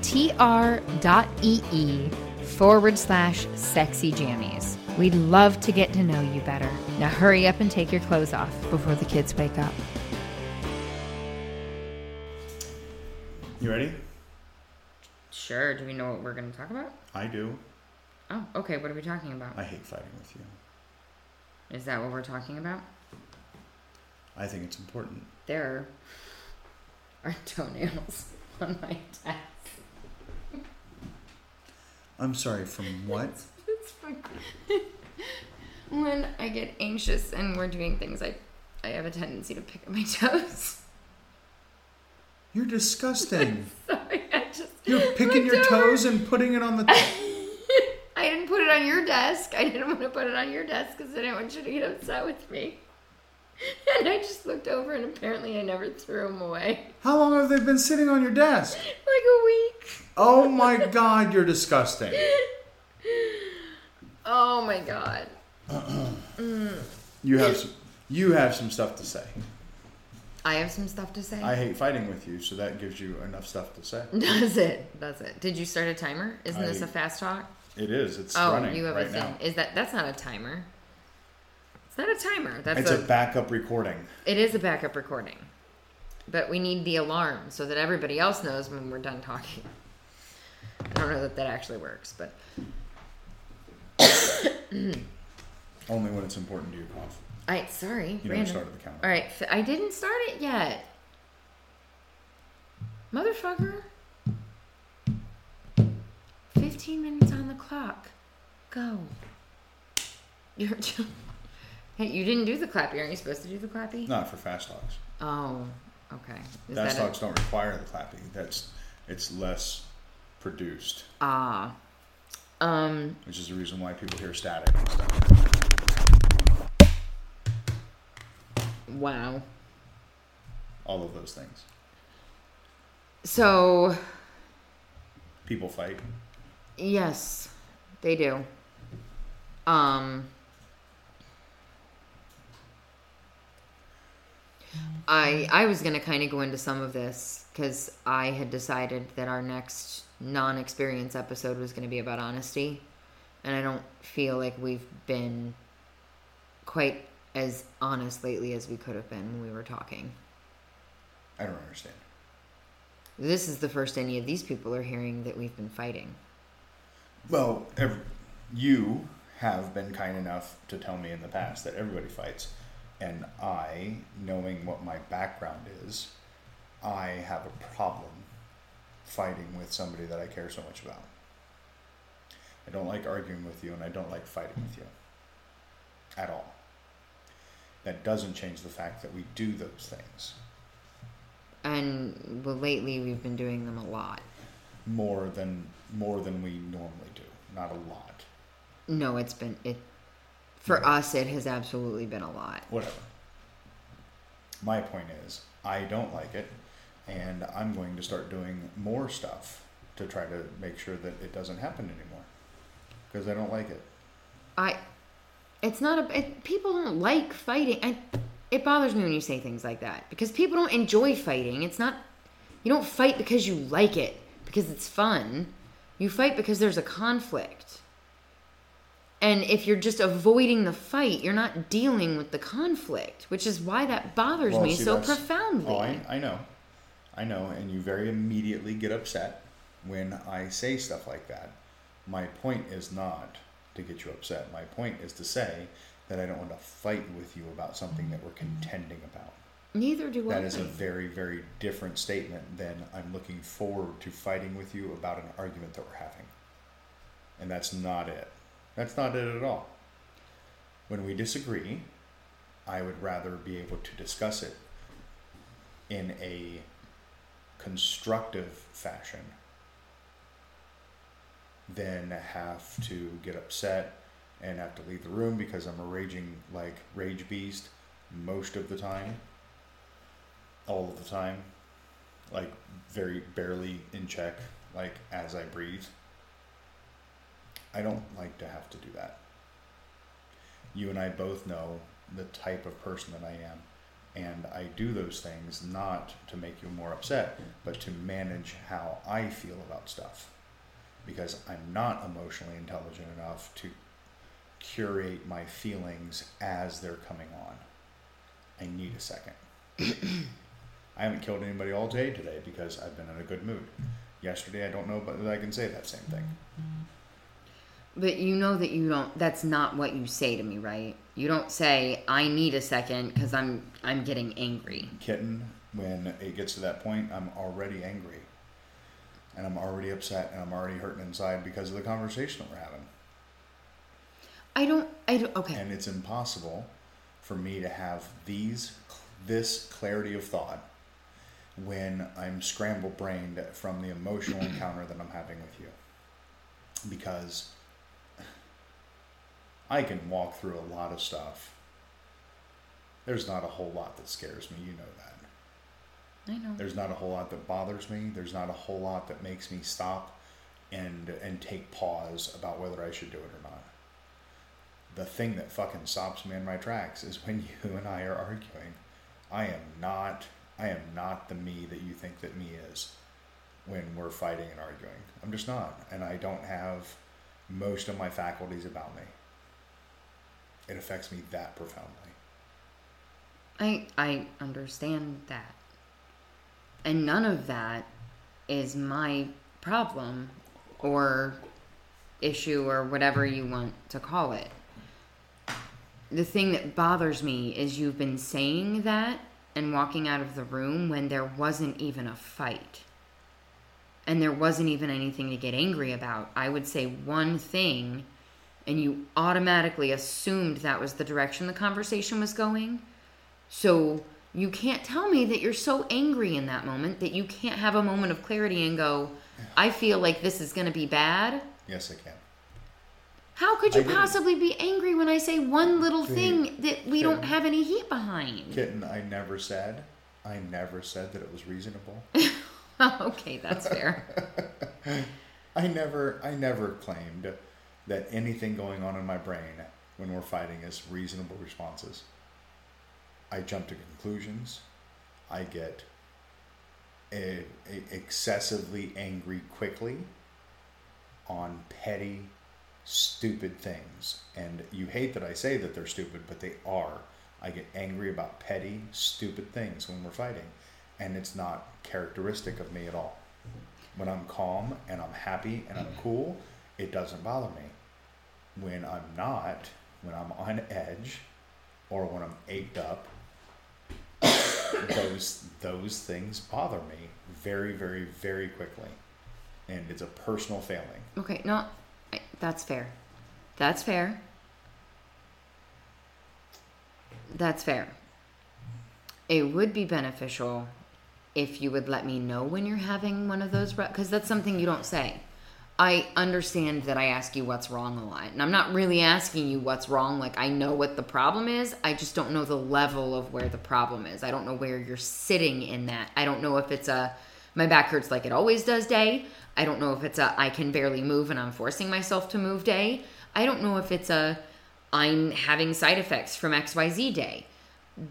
linktr.ee forward slash sexy jammies. We'd love to get to know you better. Now hurry up and take your clothes off before the kids wake up. You ready? Sure. Do we know what we're going to talk about? I do. Oh, okay. What are we talking about? I hate fighting with you. Is that what we're talking about? I think it's important. There are toenails on my desk. I'm sorry, from what? Fine. when I get anxious and we're doing things, I, I have a tendency to pick at my toes. You're disgusting. Sorry, I just. You're picking your over. toes and putting it on the. I didn't put it on your desk. I didn't want to put it on your desk because I didn't want you to get upset with me. And I just looked over, and apparently I never threw them away. How long have they been sitting on your desk? Like a week. Oh my god, you're disgusting. Oh my god. Mm. You have some, you have some stuff to say. I have some stuff to say. I hate fighting with you, so that gives you enough stuff to say. Does it? Does it? Did you start a timer? Isn't this a fast talk? It is. It's Oh, running you have right a thing. now. Is that that's not a timer? It's not a timer. That's It's a, a backup recording. it is a backup recording. But we need the alarm so that everybody else knows when we're done talking. I don't know that that actually works, but Only when it's important to your cough. I sorry, You never random. started the countdown. All right, I didn't start it yet, motherfucker. Fifteen minutes on the clock. Go. You're. hey, you didn't do the clappy. Aren't you supposed to do the clappy? Not for fast talks. Oh, okay. Is Fast that a- don't require the clapping. That's it's less produced, Ah. Um. which is the reason why people hear static and stuff. Wow. All of those things. So People fight. yes, they do. Um. I I was gonna kind of go into some of this because I had decided that our next non-experience episode was gonna be about honesty, and I don't feel like we've been quite as honest lately as we could have been when we were talking. I don't understand. This is the first any of these people are hearing that we've been fighting. Well, ev- you have been kind enough to tell me in the past that everybody fights, and I, knowing what my background is, I have a problem fighting with somebody that I care so much about. I don't like arguing with you, and I don't like fighting with you at all. That doesn't change the fact that we do those things And well, lately we've been doing them a lot. more than more than we normally do. Not a lot. No, it's been it for us. It has absolutely been a lot. whatever. My point is, I don't like it, and I'm going to start doing more stuff to try to make sure that it doesn't happen anymore. Because I don't like it. I. It's not a. It, people don't like fighting. I. It bothers me when you say things like that because people don't enjoy fighting. It's not. You don't fight because you like it because it's fun. You fight because there's a conflict. And if you're just avoiding the fight, you're not dealing with the conflict, which is why that bothers Well, me see, so profoundly. Oh, I, I know. I know, and you very immediately get upset when I say stuff like that. My point is not to get you upset. My point is to say that I don't want to fight with you about something that we're contending about. Neither do I. That is a very, very different statement than I'm looking forward to fighting with you about an argument that we're having. And that's not it. That's not it at all. When we disagree, I would rather be able to discuss it in a constructive fashion than have to get upset and have to leave the room because I'm a raging like rage beast most of the time all of the time, like very barely in check, like as I breathe. I don't like to have to do that. You and I both know the type of person that I am, and I do those things not to make you more upset, but to manage how I feel about stuff. Because I'm not emotionally intelligent enough to curate my feelings as they're coming on. I need a second. I haven't killed anybody all day today because I've been in a good mood. Yesterday, I don't know, but I can say that same thing. But you know that you don't. That's not what you say to me, right? You don't say, "I need a second because I'm I'm getting angry." Kitten, when it gets to that point, I'm already angry, and I'm already upset, and I'm already hurting inside because of the conversation that we're having. I don't. I don't. Okay. And it's impossible for me to have these this clarity of thought when I'm scramble brained from the emotional encounter that I'm having with you. Because I can walk through a lot of stuff. There's not a whole lot that scares me, you know that. I know. There's not a whole lot that bothers me. There's not a whole lot that makes me stop and and take pause about whether I should do it or not. The thing that fucking stops me in my tracks is when you and I are arguing. I am not I am not the me that you think that me is when we're fighting and arguing. I'm just not. And I don't have most of my faculties about me. It affects me that profoundly. I I understand that. And none of that is my problem or issue or whatever you want to call it. The thing that bothers me is you've been saying that and walking out of the room when there wasn't even a fight. And there wasn't even anything to get angry about. I would say one thing, and you automatically assumed that was the direction the conversation was going. So you can't tell me that you're so angry in that moment that you can't have a moment of clarity and go, I feel like this is going to be bad. Yes, I can. How could you possibly be angry when I say one little thing that we don't have any heat behind? Kitten, I never said, I never said that it was reasonable. okay, that's fair. I never, I never claimed that anything going on in my brain when we're fighting is reasonable responses. I jump to conclusions. I get a, a excessively angry quickly on petty, stupid things. And you hate that I say that they're stupid, but they are. I get angry about petty, stupid things when we're fighting. And it's not characteristic of me at all. When I'm calm and I'm happy and I'm cool, it doesn't bother me. When I'm not, when I'm on edge, or when I'm ached up, those those things bother me very, very, very quickly, and it's a personal failing. Okay, no, that's fair. That's fair. That's fair. It would be beneficial if you would let me know when you're having one of those because that's something you don't say. I understand that I ask you what's wrong a lot, and I'm not really asking you what's wrong. Like I know what the problem is, I just don't know the level of where the problem is. I don't know where you're sitting in that. I don't know if it's a my back hurts like it always does day. I don't know if it's a I can barely move and I'm forcing myself to move day. I don't know if it's a I'm having side effects from XYZ day.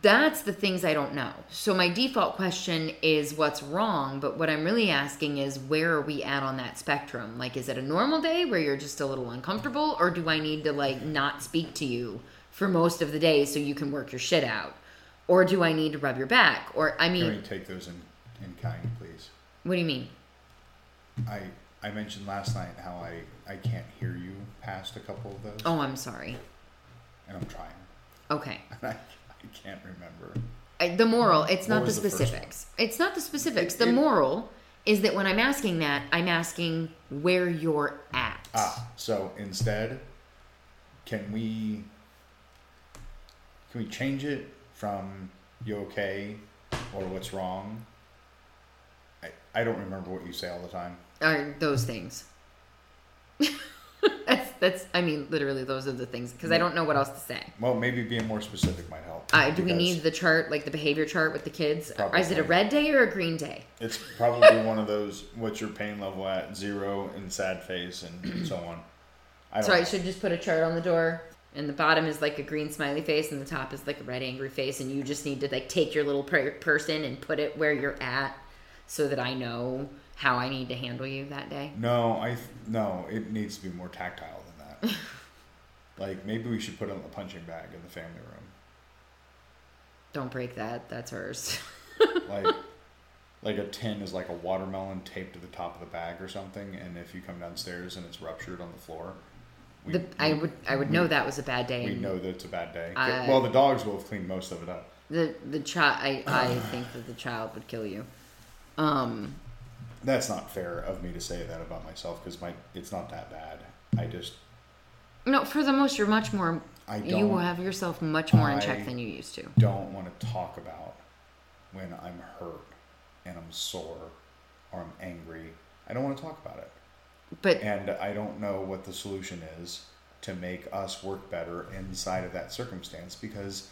That's the things I don't know. So my default question is what's wrong, but what I'm really asking is where are we at on that spectrum? Like is it a normal day where you're just a little uncomfortable or do I need to like not speak to you for most of the day so you can work your shit out? Or do I need to rub your back? Or I Can we mean, take those in, in kind, please? what do you mean? I I mentioned last night how I, I can't hear you past a couple of those, Oh, I'm sorry. and I'm trying, Okay. I, can't remember. I- the moral. It's What not the was the specifics. It's not the specifics. The it- moral is that when I'm asking that, I'm asking where you're at. Ah, so instead, can we can we change it from you okay or what's wrong? I I don't remember what you say all the time. Are those things? That's. I mean, literally, those are the things because I don't know what else to say. Well, maybe being more specific might help. Uh, do we need the chart, like the behavior chart with the kids? Or Is it a red day or a green day? It's probably one of those. What's your pain level at zero and sad face and so on. I So I should just put a chart on the door, and the bottom is like a green smiley face, and the top is like a red angry face, and you just need to like take your little per- person and put it where you're at, so that I know how I need to handle you that day. No, I th- no. It needs to be more tactile. like maybe we should put in punching bag in the family room. Don't break that. That's hers. like like a tin is like a watermelon taped to the top of the bag or something and if you come downstairs and it's ruptured on the floor we, The, I would I would know that was a bad day. we know that it's a bad day I- well the dogs will have cleaned most of it up The the child. I I think that the child would kill you. Um. that's not fair of me to say that about myself because my it's not that bad i just No, for the most, you're much more. I you don't- you have yourself much more in I- check than you used to. don't want to talk about when i'm hurt and i'm sore or i'm angry i don't want to talk about it But and I don't know what the solution is to make us work better inside of that circumstance because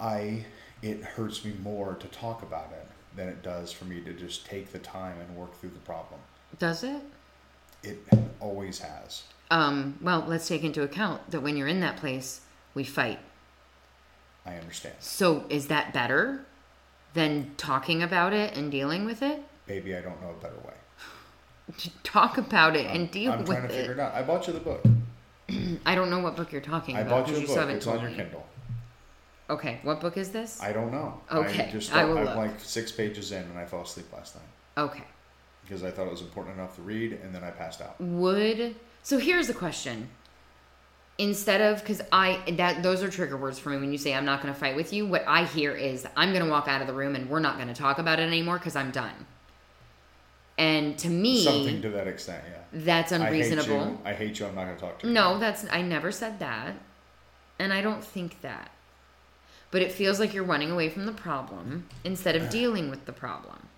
I it hurts me more to talk about it than it does for me to just take the time and work through the problem. does it? It always has. Um. Well, let's take into account that when you're in that place, we fight. I understand. So is that better than talking about it and dealing with it? Baby, I don't know a better way. To talk about it and deal with it. I'm trying to it. figure it out. I bought you the book. I don't know what book you're talking I about I bought you because book. It's on your me. Kindle. Okay, what book is this? I don't know. Okay, I just I will I'm look. like six pages in and I fell asleep last night okay. Because I thought it was important enough to read and then I passed out. Would so here's the question. Instead of because I that those are trigger words for me when you say I'm not going to fight with you. What I hear is I'm going to walk out of the room and we're not going to talk about it anymore because I'm done. And to me, Something to that extent, yeah. that's I hate unreasonable. you. I hate you. I'm not going to talk to you. No, that's I never said that. And I don't think that. But it feels like you're running away from the problem instead of dealing with the problem.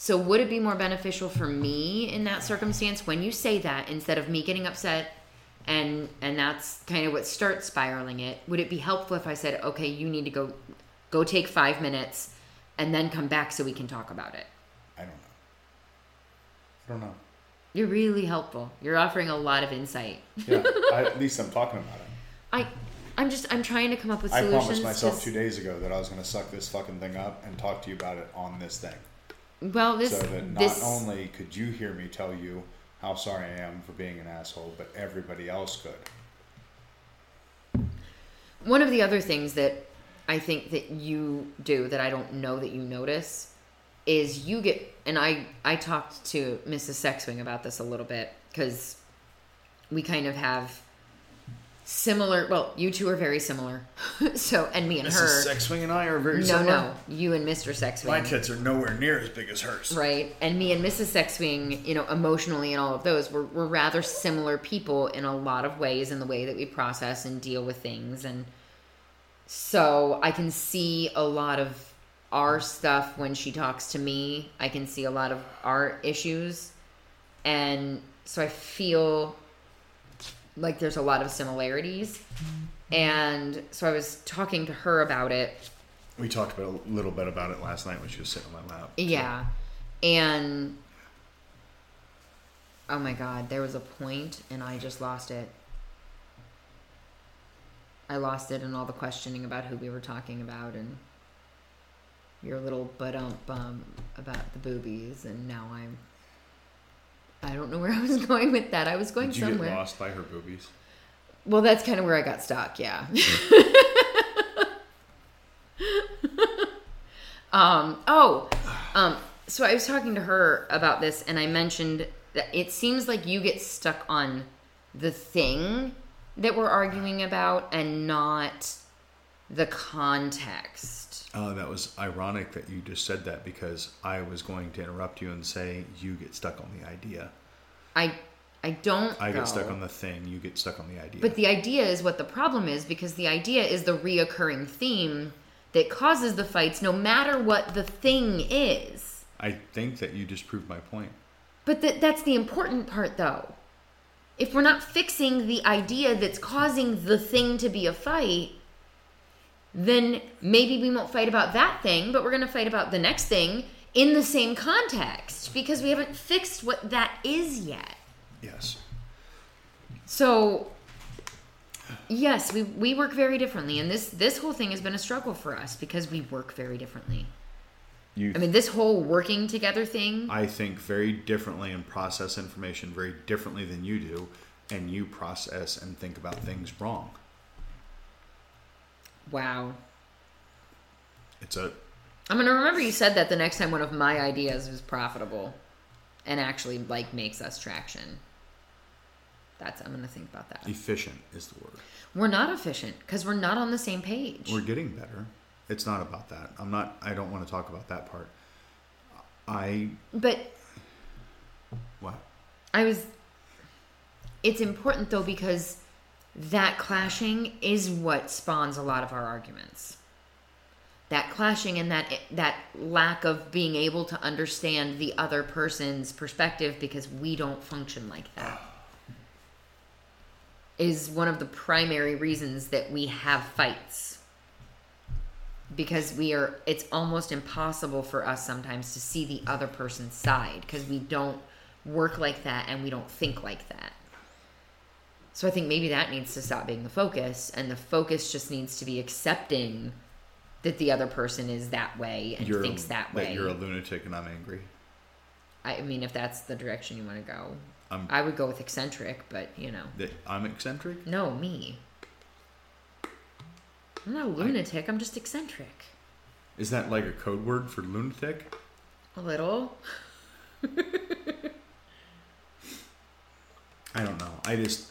So would it be more beneficial for me in that circumstance when you say that instead of me getting upset and and that's kind of what starts spiraling it? Would it be helpful if I said, "Okay, you need to go go take 5 minutes and then come back so we can talk about it?" I don't know. I don't know. You're really helpful. You're offering a lot of insight. Yeah, I, at least I'm talking about it. I I'm just I'm trying to come up with I solutions. promised myself 'cause- two days ago that I was going to suck this fucking thing up and talk to you about it on this thing. Well, this so that not this only could you hear me tell you how sorry I am for being an asshole, but everybody else could. one of the other things that I think that you do that I don't know that you notice is you get and I I talked to Mrs. Sexwing about this a little bit because we kind of have similar. Well, you two are very similar. so and me and her. Sexwing and I are very no, no, you and Mr. Sexwing. My tits are nowhere near as big as hers. right? And me and Mrs. Sexwing, you know, emotionally and all of those, we're, we're rather similar people in a lot of ways in the way that we process and deal with things. And so I can see a lot of our stuff when she talks to me. I can see a lot of our issues. And so I feel like there's a lot of similarities. And so I was talking to her about it We talked about a little bit about it last night when she was sitting on my lap. Yeah. And oh my god, there was a point and I just lost it. I lost it in all the questioning about who we were talking about and your little but um about the boobies and now I'm I don't know where I was going with that. I was going Did you somewhere. get lost by her boobies? Well, that's kind of where I got stuck, yeah. um, oh, um, so I was talking to her about this and I mentioned that it seems like you get stuck on the thing that we're arguing about and not the context. Uh, that was ironic that you just said that because I was going to interrupt you and say you get stuck on the idea. I I don't I though. get stuck on the thing. You get stuck on the idea. But the idea is what the problem is because the idea is the reoccurring theme that causes the fights no matter what the thing is. I think that you just proved my point. But th- that's the important part though. If we're not fixing the idea that's causing the thing to be a fight, then maybe we won't fight about that thing, but we're going to fight about the next thing in the same context because we haven't fixed what that is yet. Yes. So yes, we we work very differently and this this whole thing has been a struggle for us because we work very differently. You. I mean, this whole working together thing, I think very differently and process information very differently than you do, and you process and think about things wrong. Wow. It's a I'm going to remember you said that the next time one of my ideas is profitable and actually like makes us traction. That's I'm going to think about that. efficient is the word. We're not efficient because we're not on the same page. We're getting better. It's not about that. I'm not. I don't want to talk about that part. I But what? I was. It's important though because that clashing is what spawns a lot of our arguments. That clashing and that that lack of being able to understand the other person's perspective because we don't function like that is one of the primary reasons that we have fights. Because we are it's almost impossible for us sometimes to see the other person's side because we don't work like that and we don't think like that. So I think maybe that needs to stop being the focus and the focus just needs to be accepting that the other person is that way and You're thinks that way. you're a lunatic and I'm angry. I mean if that's the direction you want to go. I'm I would go with eccentric, but you know. that I'm eccentric. No, me. I'm not a lunatic, I'm just eccentric. Is that like a code word for lunatic? A little. I don't know. I just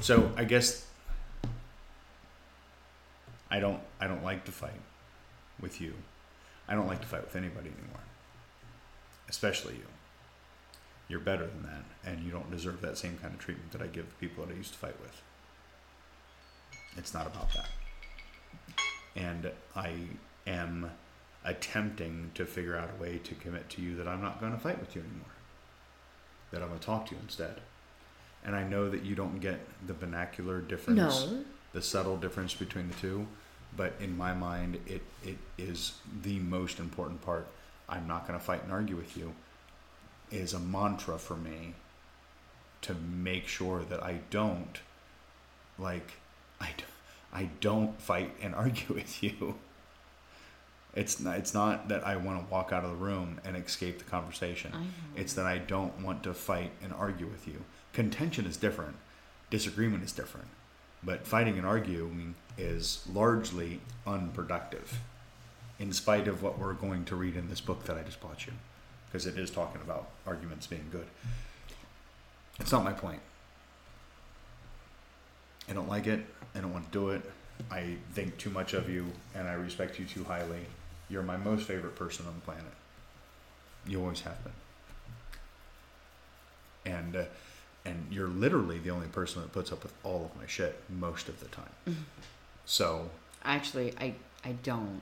so I guess I don't I don't like to fight with you. I don't like to fight with anybody anymore. Especially you. You're better than that and you don't deserve that same kind of treatment that I give the people that I used to fight with. It's not about that. And I am attempting to figure out a way to commit to you that I'm not going to fight with you anymore. That I'm going to talk to you instead. And I know that you don't get the vernacular difference, No. the subtle difference between the two, but in my mind, it, it is the most important part. I'm not going to fight and argue with you is a mantra for me to make sure that I don't like I don't fight and argue with you. It's not, it's not that I want to walk out of the room and escape the conversation. It's that I don't want to fight and argue with you. Contention is different. Disagreement is different. But fighting and arguing is largely unproductive. In spite of what we're going to read in this book that I just bought you. Because it is talking about arguments being good. It's not my point. I don't like it. I don't want to do it. I think too much of you, and I respect you too highly. You're my most favorite person on the planet. You always have been. And uh, and you're literally the only person that puts up with all of my shit most of the time. Mm-hmm. So Actually, I I don't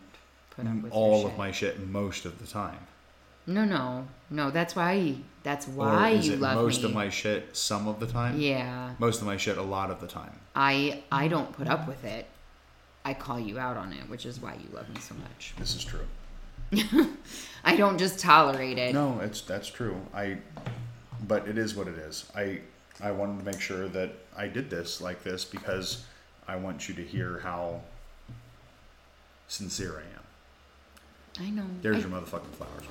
put up with all of my shit most of the time. No, no, no. That's why. That's Or why is you it love most me. of my shit some of the time? yeah, Most of my shit a lot of the time. I I don't put up with it. I call you out on it, which is why you love me so much. This is true. I don't just tolerate it. No, it's that's true. I, but it is what it is. I I wanted to make sure that I did this like this because I want you to hear how sincere I am. I know. There's I, your motherfucking flowers.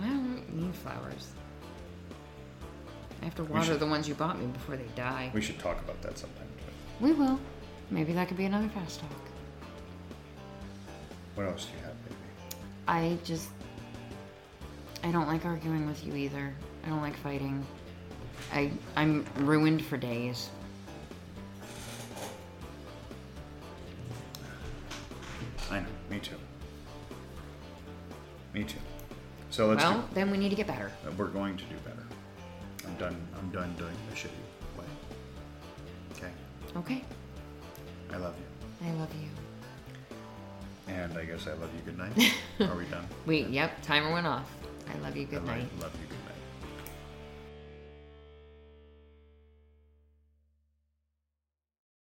I don't need flowers. I have to water should- the ones you bought me before they die. We should talk about that sometime. too. We will. Maybe that could be another fast talk. What else do you have, baby? I just. I don't like arguing with you either. I don't like fighting. I, I'm ruined for days. I know. Me too. Me too. So let's. Well, do, then we need to get better. Uh, we're going to do better. I'm done. I'm done doing the shitty way. Okay. Okay. I love you. I love you. And I guess I love you. Good night. Are we done? Wait. Yep. Timer went off. I love you. Good I night. Love you. Good